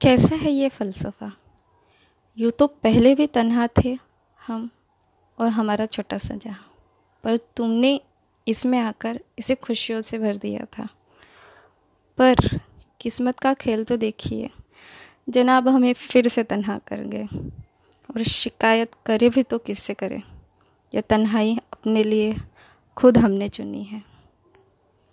कैसा है ये फ़लसफ़ा? यूँ तो पहले भी तन्हा थे हम और हमारा छोटा सा जहाँ, पर तुमने इसमें आकर इसे खुशियों से भर दिया था। पर किस्मत का खेल तो देखिए, जनाब हमें फिर से तन्हा कर गए और शिकायत करे भी तो किससे करें? यह तन्हाई अपने लिए खुद हमने चुनी है।